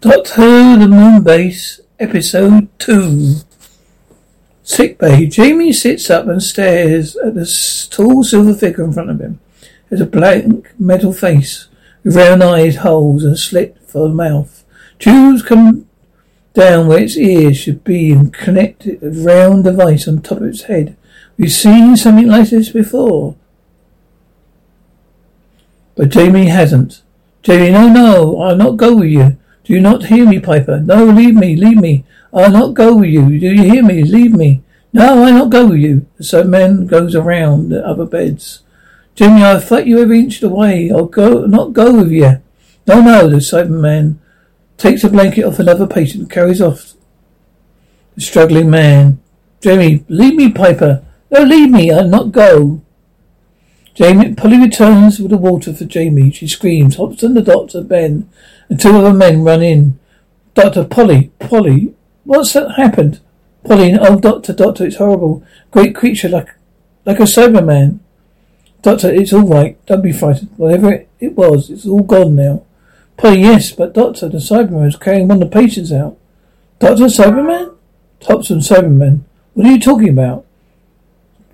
Doctor Who, the Moon Base, Episode 2. Sick bay. Jamie sits up and stares at the tall silver figure in front of him. It's a blank metal face with round eyes, holes, and a slit for a mouth. Tubes come down where its ears should be and connect a round device on top of its head. We've seen something like this before. But Jamie hasn't. Jamie, no, no, I'll not go with you. Do you not hear me, Piper? No, leave me, leave me. I'll not go with you. Do you hear me? Leave me. No, I'll not go with you. The Cyberman goes around the other beds. Jimmy, I'll fight you every inch of the way. I'll go, not go with you. No, no, the Cyberman takes a blanket off another patient and carries off the struggling man. Jimmy, leave me, Piper. No, leave me. I'll not go. Jamie, Polly returns with the water for Jamie. She screams. Hobson, the doctor, Ben, and two other men run in. Doctor, Polly, Polly, what's that happened? Polly, oh, doctor, doctor, it's horrible. Great creature like, like a Cyberman. Doctor, it's all right. Don't be frightened. Whatever it, it was, it's all gone now. Polly, yes, but doctor, the Cyberman is carrying one of the patients out. Doctor, Cyberman? Hobson, Cyberman. What are you talking about?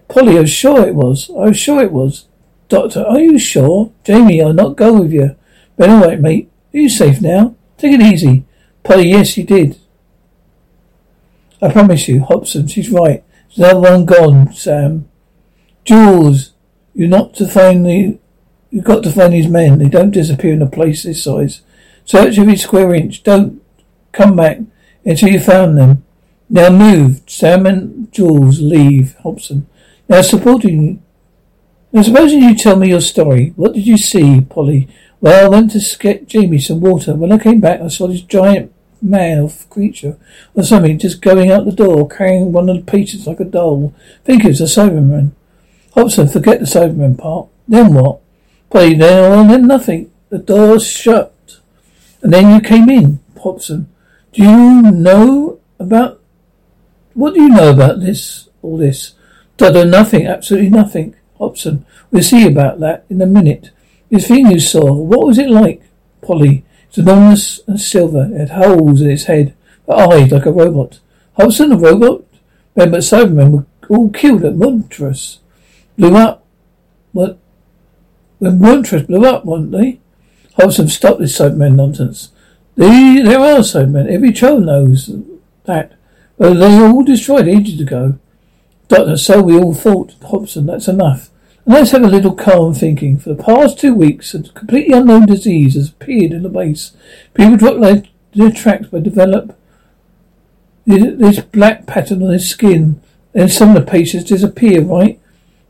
Polly, I was sure it was. I was sure it was. Doctor, are you sure? Jamie, I'll not go with you. Ben, all right, mate. Are you safe now? Take it easy. Polly, yes, you did. I promise you, Hobson, she's right. There's another one gone, Sam. Jules, you're not to find the. You've got to find these men. They don't disappear in a place this size. Search every square inch. Don't come back until you found them. Now move. Sam and Jules leave. Hobson. Now supporting. Now supposing you tell me your story. What did you see, Polly? Well, I went to get Jamie some water. When I came back, I saw this giant man or creature or something just going out the door, carrying one of the patients like a doll. Think it was a Cyberman. Hobson, forget the Cyberman part. Then what? Polly, then, well, then nothing. The door shut. And then you came in, Hobson. Do you know about... What do you know about this, all this? Dodo, nothing, absolutely nothing. Hobson, we'll see about that in a minute. This thing you saw, what was it like? Polly, it's enormous and silver. It had holes in its head, but eyes like a robot. Hobson, a robot? But Cybermen were all killed at Mondas. Blew up. What? When Mondas blew up, weren't they? Hobson, stop this Cyberman nonsense. They, there are Cybermen. Every child knows that. But they were all destroyed ages ago. Doctor, uh, so we all thought. Hobson, that's enough. Let's have a little calm thinking. For the past two weeks, a completely unknown disease has appeared in the base. People drop their, their tracks by develop this black pattern on their skin. Then some of the patients disappear, right?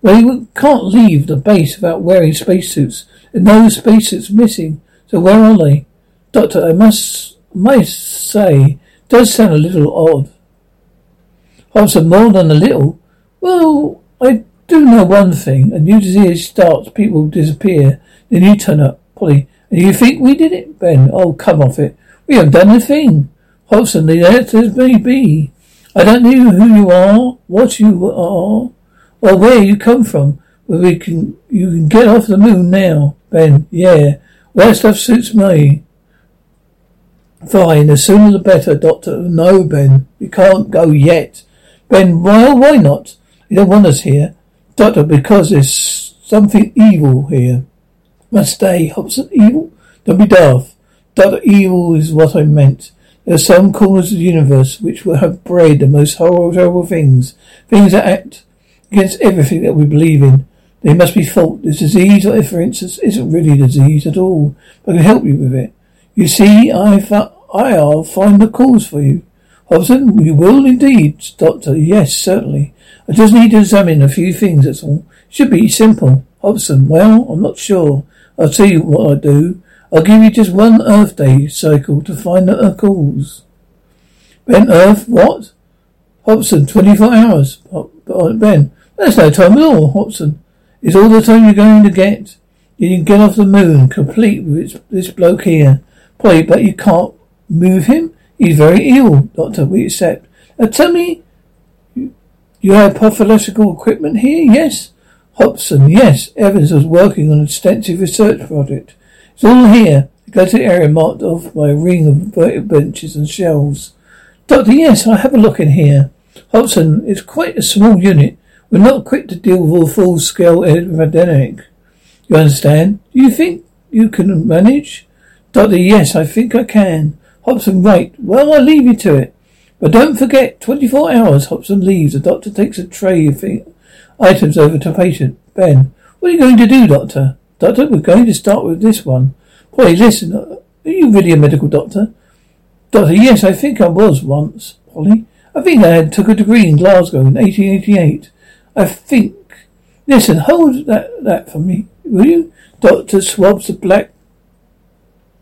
Well, you can't leave the base without wearing spacesuits. And no spacesuits missing. So where are they? Doctor, I must, must say, does sound a little odd. Hobson, more than a little. Well, I do know one thing. A new disease starts, people disappear, then you turn up, Polly. And you think we did it, Ben? Oh, come off it. We haven't done a thing. Hobson, the answers may be. I don't know who you are, what you are, or where you come from. But we can, you can get off the moon now, Ben. Yeah. Well, that stuff suits me. Fine, the sooner the better, Doctor. No, Ben, we can't go yet. Ben, well, why not? You don't want us here. Doctor, because there's something evil here. Must stay. Hobson, evil? Don't be daft. Doctor, evil is what I meant. There are some corners of the universe which will have bred the most horrible, things. Things that act against everything that we believe in. They must be fought. This disease, for instance, isn't really a disease at all, I can help you with it. You see, I, I'll find the cause for you. Hobson, you will indeed, Doctor. Yes, certainly. I just need to examine a few things, that's all. Should be simple. Hobson, well, I'm not sure. I'll tell you what I do. I'll give you just one Earth day cycle to find out the cause. Ben, Earth, what? Hobson, 24 hours. Uh, ben, that's no time at all, Hobson. It's all the time you're going to get. You can get off the moon, complete with this bloke here. Boy, but you can't move him? He's very ill, Doctor, we accept. Now tell me, you have pathological equipment here? Yes? Hobson, yes. Evans was working on an extensive research project. It's all here. The gated area marked off by a ring of inverted benches and shelves. Doctor, yes, I have a look in here. Hobson, it's quite a small unit. We're not quick to deal with a full-scale epidemic. You understand? Do you think you can manage? Doctor, yes, I think I can. Hobson, right. Well, I'll leave you to it. But don't forget, 24 hours, Hobson leaves. The doctor takes a tray of items over to patient. Ben, what are you going to do, doctor? Doctor, we're going to start with this one. Boy, listen, uh, are you really a medical doctor? Doctor, yes, I think I was once, Polly. I think I had took a degree in Glasgow in 1888. I think. Listen, hold that, that for me, will you? Doctor swabs the black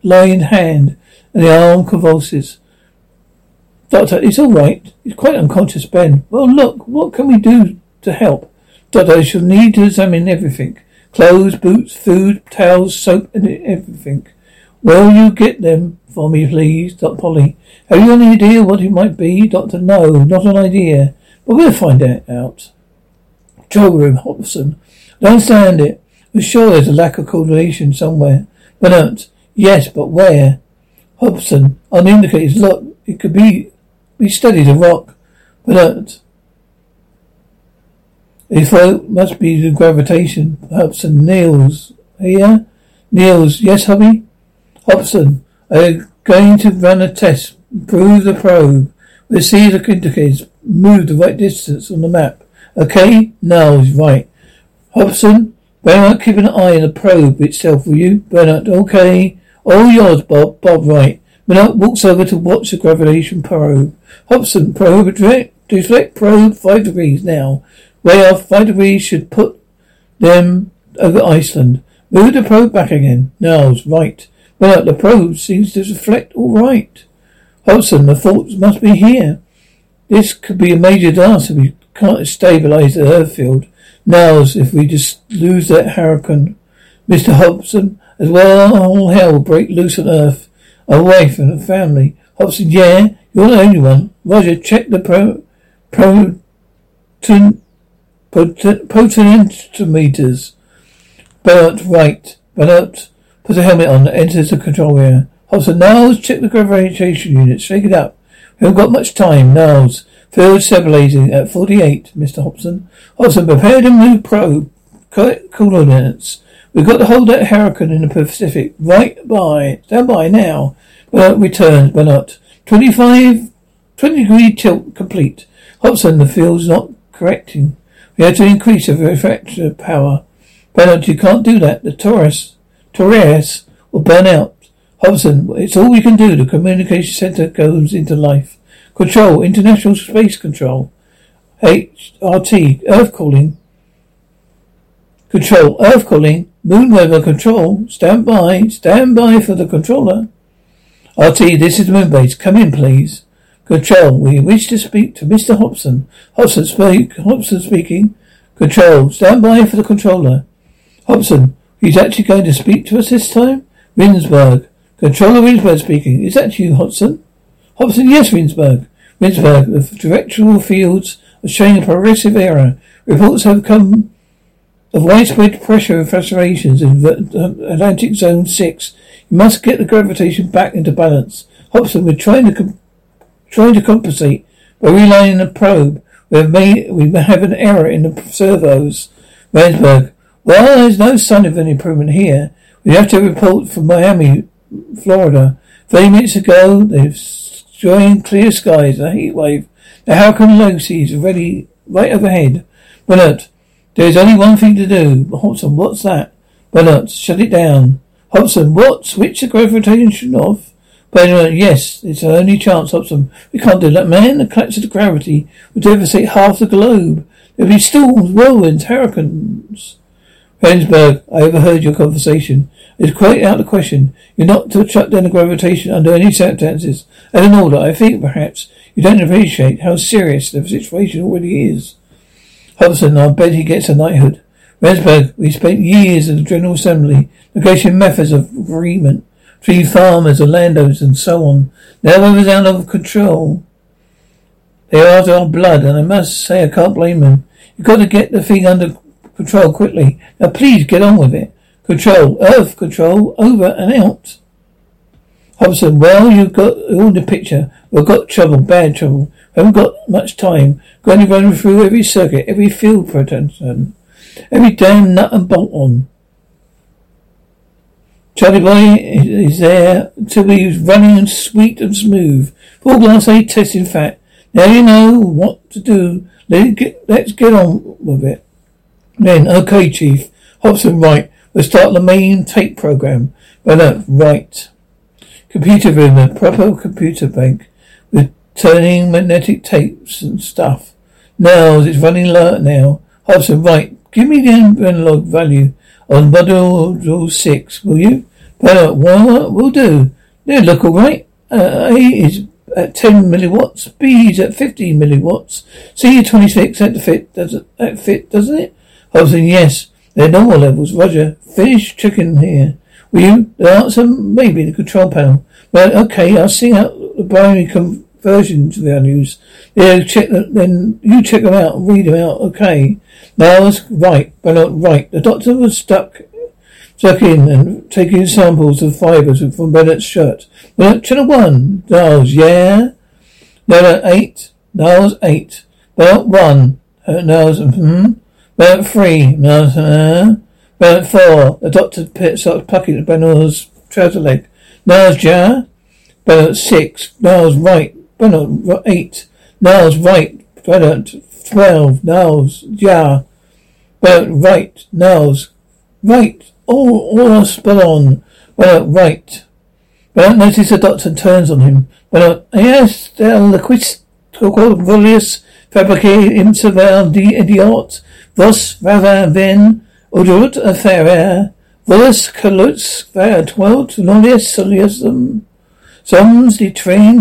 lying hand and the arm convulses. Doctor, it's all right. He's quite unconscious, Ben. Well, look, what can we do to help? Doctor, I shall need to examine everything. Clothes, boots, food, towels, soap, and everything. Will you get them for me, please, Dr. Polly? Have you any idea what it might be? Doctor, no, not an idea. But we'll find out. Control room, Hobson. I don't understand it. I'm sure there's a lack of coordination somewhere. Bernard, uh, yes, but where? Hobson, on the indicators, look, it could be, we studied a rock. Bernard, uh, it must be the gravitation. Hobson, Niels, here? Niels, yes, hubby? Hobson, I'm going to run a test. Prove the probe. We'll see the indicators move the right distance on the map. Okay? No, right. Hobson, Bernard, keep an eye on the probe itself, will you? Bernard, okay. All yours, Bob. Bob, right. Bernard walks over to watch the gravitation probe. Hobson, probe, deflect probe, five degrees now. Way off, five degrees should put them over Iceland. Move the probe back again. Niles, right. Well, the probe seems to deflect all right. Hobson, the fault must be here. This could be a major disaster. We can't stabilize the earth field. Niles, if we just lose that hurricane. Mr. Hobson, as well all hell break loose on earth. Wife and her family. Hobson, yeah, you're the only one. Roger, check the pro, pro, ten, potentiometers. Bert, right. Bert, Put the helmet on, enters the control area. Hobson, Niles, check the gravitation unit. Shake it up. We haven't got much time. Niles, field stabilizing at 48, Mr. Hobson. Hobson, prepare to move probe. Coordinates. We've got to hold that hurricane in the Pacific. Right by. Stand by now. Bernard returns. Bernard. 25, 20 degree tilt complete. Hobson, the field's not correcting. We had to increase the refractor power. Bernard, you can't do that. The Taurus Torres will burn out. Hobson, it's all we can do. The communication center goes into life. Control, International Space Control. HRT, Earth calling. Control, Earth calling. Moon weather control. Stand by. Stand by for the controller. RT, this is the moon base. Come in, please. Control, we wish to speak to Mr. Hobson. Hobson speak. Hobson speaking. Control, stand by for the controller. Hobson, He's actually going to speak to us this time? Rinberg. Controller Rinberg speaking. Is that you, Hobson? Hobson, yes, Rinberg. Rinberg, the directional fields are showing a progressive error. Reports have come of widespread pressure and fluctuations in the Atlantic Zone 6. You must get the gravitation back into balance. Hobson, we're trying to com- trying to compensate by realigning the probe. We have made we have an error in the servos. Rinberg, well, there's no sign of an improvement here. We have to report from Miami, Florida. Thirty minutes ago, they've joined clear skies, a heat wave. The Hurricane Lucy is already right overhead. Bernard, there's only one thing to do. Hobson, what's that? Bernard, shut it down. Hobson, what? Switch the gravitation off? Bernard, yes, it's our only chance, Hobson. We can't do that, man. The collapse of the gravity would devastate half the globe. There'll be storms, whirlwinds, hurricanes. Rinberg, I overheard your conversation. It's quite out of the question. You're not to shut down the gravitation under any circumstances. As an order, I think perhaps you don't appreciate how serious the situation already is. Hobson, I bet he gets a knighthood. Rinberg, we spent years in the General Assembly negotiating methods of agreement between farmers and landowners and so on. Now we're out of control. They are after our blood, and I must say I can't blame them. You've got to get the thing under control quickly. Now please get on with it. Control, Earth control, over and out. Hobson, well, you've got all the picture. We've got trouble, bad trouble. Haven't got much time. Going to run through every circuit, every field protection, every damn nut and bolt on. Charlie boy is there to be running and sweet and smooth. Full glass A testing fact. Now you know what to do. Let get, let's get on with it. Then, okay, Chief. Hobson, right. We'll start the main tape program. Bernard, right. Computer room, a proper computer bank turning magnetic tapes and stuff. Now, it's running alert now. Hobson, right. Give me the analog value on model 6, will you? Bernard, what will do? They look alright. Uh, A is at 10 milliwatts, B is at 15 milliwatts, C is 26 at the fit, does it, that fit, doesn't it? Hobson, yes. They're normal levels. Roger. Finish checking here. Will you? The answer? Maybe the control panel. Well, okay, I'll see out the binary conversions values. Yeah, check them, then you check them out read them out. Okay. Now, right. Well, right. The doctor was stuck stuck in and taking samples of fibers from Bennett's shirt. Well, channel one. Niles, yeah? No, eight. Niles, eight. Well, one. Uh, Niles, hmm? About three. Uh, about four. The doctor starts plucking at Bernard's trouser leg. Niles jar. Bernard six. Niles right. Bernard eight. Niles right. Bernard twelve. Niles jar. Bernard right. Niles right. All, all spell on. Bernard right. Bernard notices the doctor turns on him. Bernard, yes, they're liquid, Corvolius, fabricate im die idiot. Was rather than odorut affaire, volus calux twelt nullius soliusum, sums the train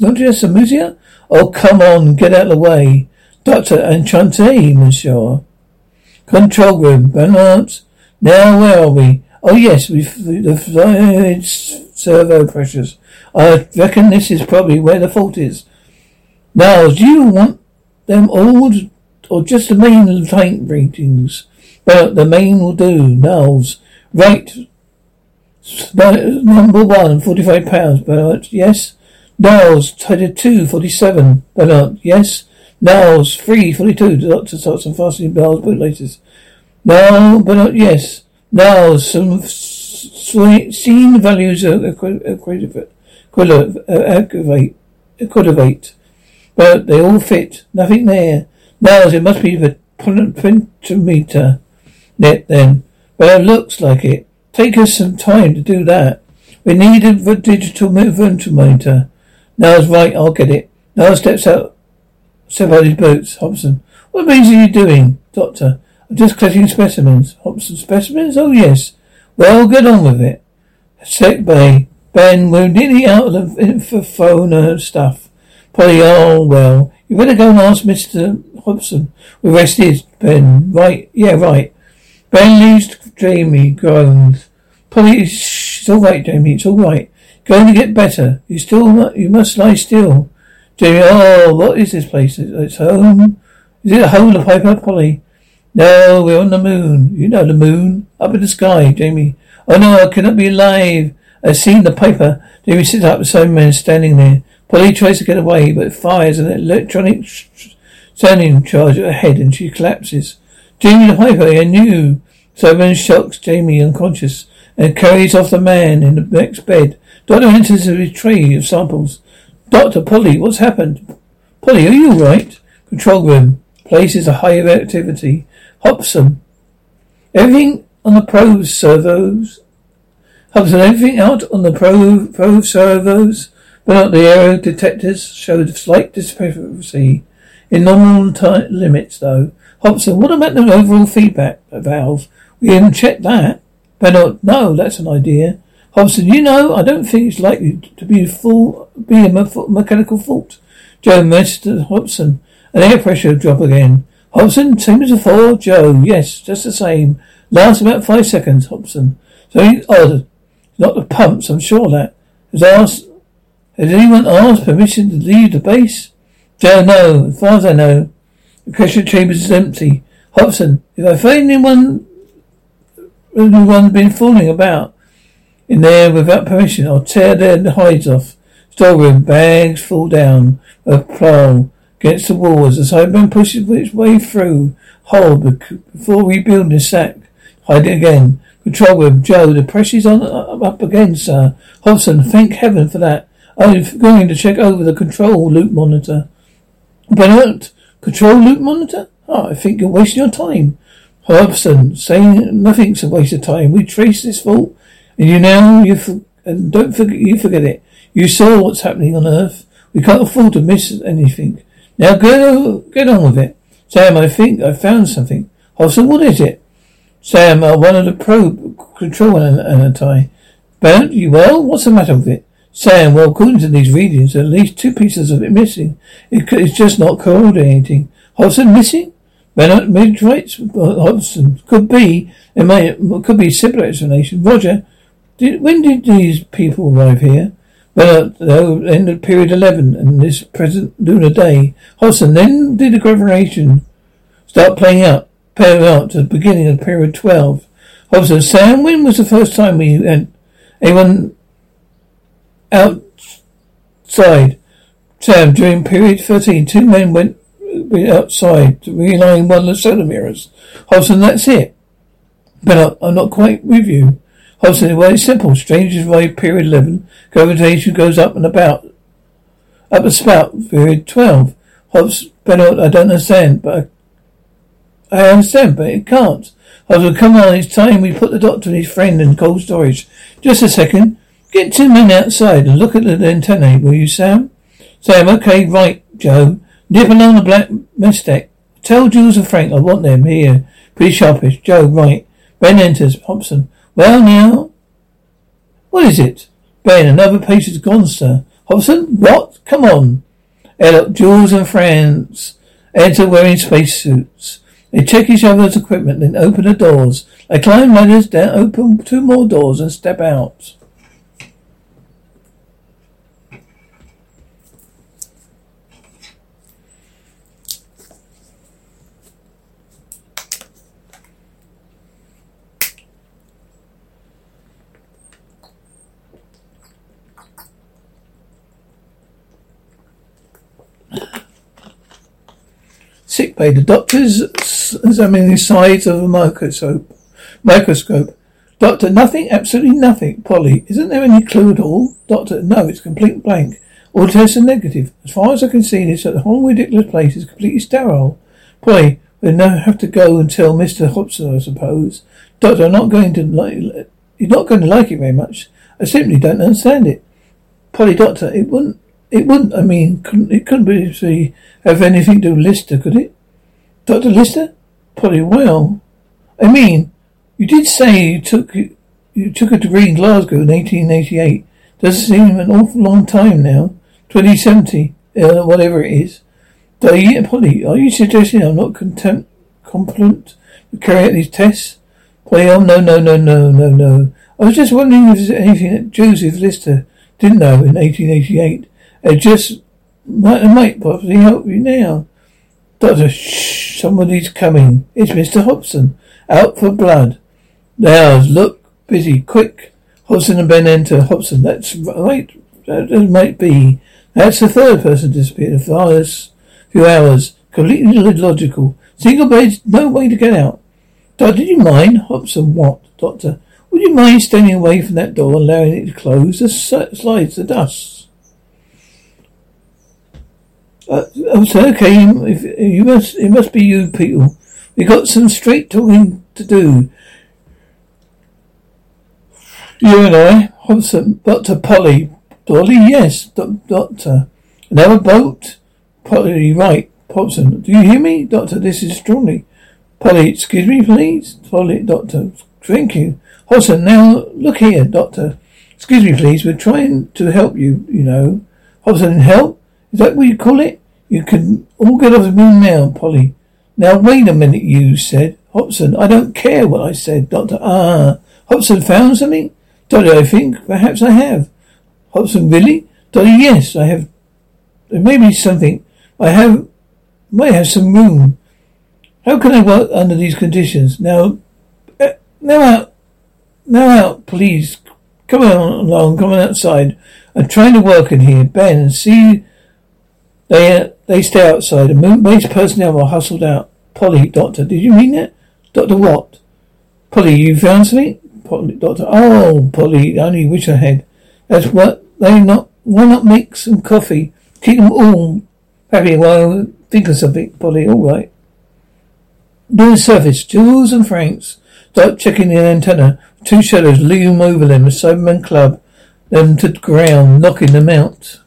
Not just a monsieur? Oh, come on, get out of the way. Doctor Enchanté, monsieur. Control room, Bernard. Now, where are we? Oh, yes, we've the servo pressures. I reckon this is probably where the fault is. Now, do you want them all or just the main tank ratings. But the main will do. Niles. Right. Number one, 45 pounds. Bernard, yes. Niles, 22, 47. Bernard, uh, yes. Niles, 3, 42. The doctor starts unfastening Bell's bootlaces. No, Bernard, uh, yes. Niles, um, some seen values are equivalent. Uh, equivate. But they all fit. Nothing there. Now it must be the pentameter net then. Well, it looks like it. Take us some time to do that. We need a digital pentameter. Now's right, I'll get it. Now steps out, step out his boots. Hobson, what means are you doing, Doctor? I'm just collecting specimens. Hobson, specimens? Oh yes. Well, get on with it. Sick bay. Ben, we're nearly out of the phone stuff. Polly, oh well. You better go and ask Mr. Hobson. We rested, Ben. Right, yeah, right. Ben leaves Jamie, groans. Polly, it's all right, Jamie, it's all right. Going to get better. You still, you must lie still. Jamie, oh, what is this place? It's home. Is it a hole of Piper, Polly? No, we're on the moon. You know the moon. Up in the sky, Jamie. Oh no, I cannot be alive. I've seen the paper. Jamie sits up beside man standing there. Polly tries to get away, but fires an electronic sounding charge at her head and she collapses. Jamie the Piper, I knew. Cyberman shocks Jamie unconscious and carries off the man in the next bed. Doctor enters with a tray of samples. Doctor, Polly, what's happened? Polly, are you alright? Control room. Places a high activity. Hobson. Everything on the probe servos. Hobson, everything out on the probe, probe servos. But not the aero detectors showed slight discrepancy. In normal time limits, though. Hobson, what about the overall feedback valve? We haven't checked that. Bennett, uh, no, that's an idea. Hobson, you know, I don't think it's likely to be a full, be a mechanical fault. Joe, Mr. Hobson, an air pressure drop again. Hobson, same as before. Joe, yes, just the same. Lasts about five seconds, Hobson. So odd. Oh, not the pumps, I'm sure that. Has asked, has anyone asked permission to leave the base? Joe, no. As far as I know, the pressure chamber is empty. Hobson, if I find anyone, anyone been fooling about in there without permission, I'll tear their hides off. Storeroom, bags fall down, a plow against the wall as the Cyberman pushes its way through hole before rebuilding the sack. Hide it again. Control room, Joe, the pressure's on uh, up again, sir. Hobson, thank heaven for that. I'm going to check over the control loop monitor. Bernard, control loop monitor? Oh, I think you're wasting your time. Hobson, saying nothing's a waste of time. We trace this fault, and you now you for, and don't forget you forget it. You saw what's happening on Earth. We can't afford to miss anything. Now go get on with it. Sam, I think I found something. Hobson, what is it? Sam, uh, one of the probe control anati. Bernard, you well? What's the matter with it? Sam, well, according to these readings, at least two pieces of it missing. It, it's just not coordinating. Hobson missing? Bennett mid-rights Hobson. Could be. It may, could be a simple explanation. Roger, did, when did these people arrive here? Bennett, the uh, end of period 11 and this present lunar day. Hobson, then did the gravitation start playing out, playing out to the beginning of period 12. Hobson, Sam, when was the first time we had anyone outside. Sam, during period 13, two men went outside one of the solar mirrors. Hobson, that's it. But I'm not quite with you. Hobson, well, it's simple. Strangers arrive period 11. Gravitation goes up and about. Up a spout, period 12. Hobbs, Bennett, I don't understand, but I, I understand, but it can't. Hobson, come on, it's time we put the doctor and his friend in cold storage. Just a second. Get two men outside and look at the antennae, will you, Sam? Sam, okay, right, Joe. Nip along the black mistake. Tell Jules and Frank I want them here. Pretty sharpish. Joe, right. Ben enters. Hobson. Well, now. What is it? Ben, another patient's gone, sir. Hobson, what? Come on. Elliot, Jules and friends enter wearing spacesuits. They check each other's equipment, then open the doors. They climb ladders down, open two more doors, and step out. Sick bay. The doctors examining the sides of a microscope. Microscope. Doctor, nothing, absolutely nothing. Polly, isn't there any clue at all? Doctor, no, it's complete blank. All tests are negative. As far as I can see, this the whole ridiculous place is completely sterile. Polly, we'll now have to go and tell Mr. Hobson, I suppose. Doctor, I'm not going to like, you're not going to like it very much. I simply don't understand it. Polly, Doctor, it wouldn't it wouldn't, I mean, couldn't, it couldn't be, have anything to do with Lister, could it? Dr. Lister? Polly, well, I mean, you did say you took, you took a degree in Glasgow in 1888. Doesn't seem an awful long time now. 2070, uh, whatever it is. Polly, are you suggesting I'm not content, competent to carry out these tests? Polly, oh, no, no, no, no, no, no. I was just wondering if there's anything that Joseph Lister didn't know in 1888. It just might, might possibly help you now. Doctor, shh, somebody's coming. It's Mr. Hobson. Out for blood. Now, look busy, quick. Hobson and Ben enter. Hobson, that's right. That might be. That's the third person disappeared. For last few hours. Completely illogical. Single bed, no way to get out. Doctor, did you mind? Hobson, what? Doctor, would you mind standing away from that door and allowing it to close? The slides, the dust. Uh, oh, so okay, if, you must, it must be you people. We got some straight talking to do. You and I, Hobson, Dr. Polly. Dolly, yes, do- Doctor. Another boat? Polly, right. Hobson, do you hear me? Doctor, this is strongly. Polly, excuse me, please. Polly, Doctor, thank you. Hobson, now look here, Doctor. Excuse me, please. We're trying to help you, you know. Hobson, help? Is that what you call it? You can all get off the moon now, Polly. Now wait a minute, you said. Hobson, I don't care what I said, Doctor. Ah, Hobson found something? Dolly, I think. Perhaps I have. Hobson, really? Dolly, yes, I have. There may be something. I have, might have some room. How can I work under these conditions? Now, uh, now out, now out, please. Come on along, come on outside. I'm trying to work in here. Ben, see, they, uh, they stay outside. The base personnel are hustled out. Polly, doctor, did you mean that? Doctor what? Polly, you found something? Polly, doctor, oh, Polly, I only wish I had. That's what they not, why not make some coffee? Keep them all happy while I think of something, Polly, alright. Doing service, Jules and Franz start checking the antenna. Two shadows loom over them, a Cyberman club them to the ground, knocking them out.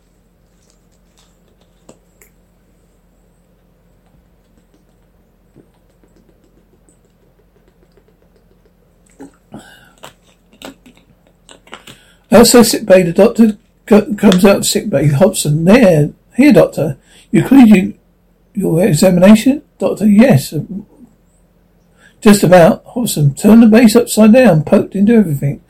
Outside sick bay, the doctor comes out of sick bay. Hobson, there, here, doctor. You cleared your examination, doctor. Yes, just about. Hobson, turn the base upside down, poked into everything.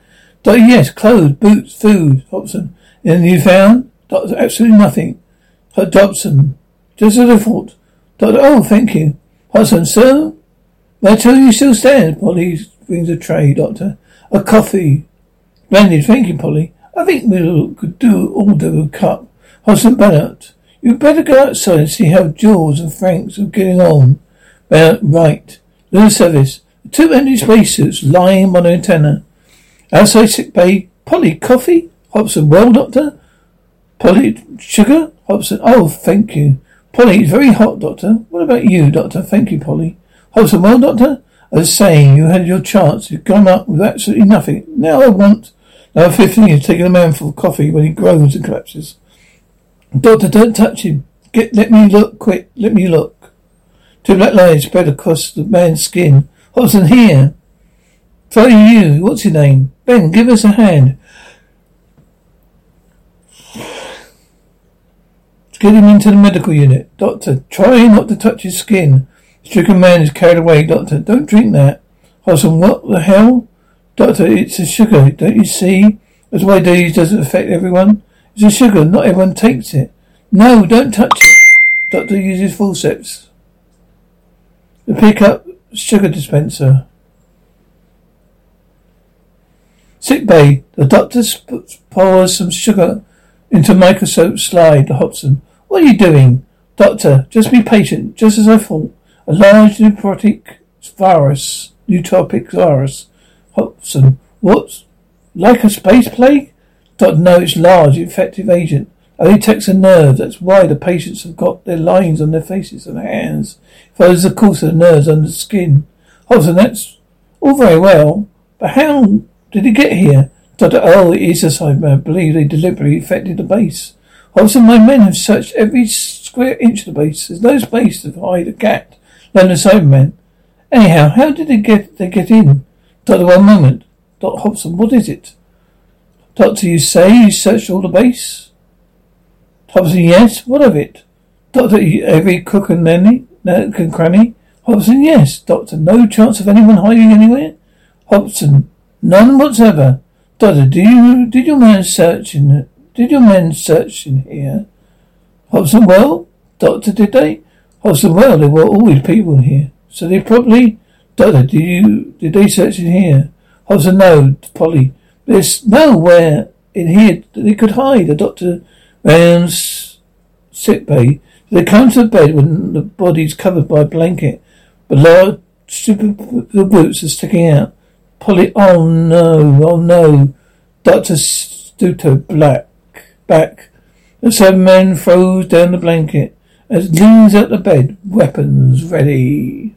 Doctor, yes, clothes, boots, food. Hobson, and you found? Doctor, absolutely nothing. Hobson, just as I thought. Doctor, oh, thank you. Hobson, sir, may I tell you still stand? Polly brings a tray, doctor. A coffee. Splendid, thank you, Polly. I think we could do all the cup. Hobson Bennett, you'd better go outside and see how Jules and Franz are getting on. Bennett, right. Little service. Two empty spacesuits lying on an antenna. Outside sick bay. Polly, coffee? Hobson, well, doctor? Polly, sugar? Hobson, oh, thank you. Polly, it's very hot, doctor. What about you, doctor? Thank you, Polly. Hobson, well, doctor? I was saying, you had your chance. You've gone up with absolutely nothing. Now I want Number 15 is taking a man for coffee when he groans and collapses. Doctor, don't touch him. Get, let me look, quick, let me look. Two black lines spread across the man's skin. Hobson, here. Follow you. What's your name? Ben, give us a hand. Get him into the medical unit. Doctor, try not to touch his skin. The Stricken man is carried away. Doctor, don't drink that. Hobson, what the hell? Doctor, it's a sugar, don't you see? That's why disease doesn't affect everyone. It's a sugar, not everyone takes it. No, don't touch it. Doctor uses forceps. To pick up sugar dispenser. Sick bay. The doctor pours some sugar into microscope slide. The hobson. What are you doing? Doctor, just be patient, just as I thought. A large neurotic virus, neurotropic virus Hobson, what? Like a space plague? Don't know it's large, effective agent. Only attacks a nerve. That's why the patients have got their lines on their faces and hands. Follows the course of the nerves under the skin. Hobson, that's all very well, but how did it get here? Doctor, oh, is a Cyberman. I believe they deliberately affected the base. Hobson, my men have searched every square inch of the base. There's no space to hide a cat, let the Cybermen. Anyhow, how did they get they get in? Doctor, one moment. Dr. Hobson, what is it? Doctor, you say you searched all the base? Hobson, yes. What of it? Doctor, every crook and nanny, nook and cranny? Hobson, yes. Doctor, no chance of anyone hiding anywhere? Hobson, none whatsoever. Doctor, do you, did your man search in, did your men search in here? Hobson, well, Doctor, did they? Hobson, well, there were always people in here. So they probably Doctor, did you did they search in here? Hobson, no, Polly. There's nowhere in here that they could hide. The doctor rounds sick bay. They come to the bed when the body's covered by a blanket. But large super the boots are sticking out. Polly, oh no, oh no. Doctor Stuto black back. The seven men throws down the blanket and leans out the bed, weapons ready.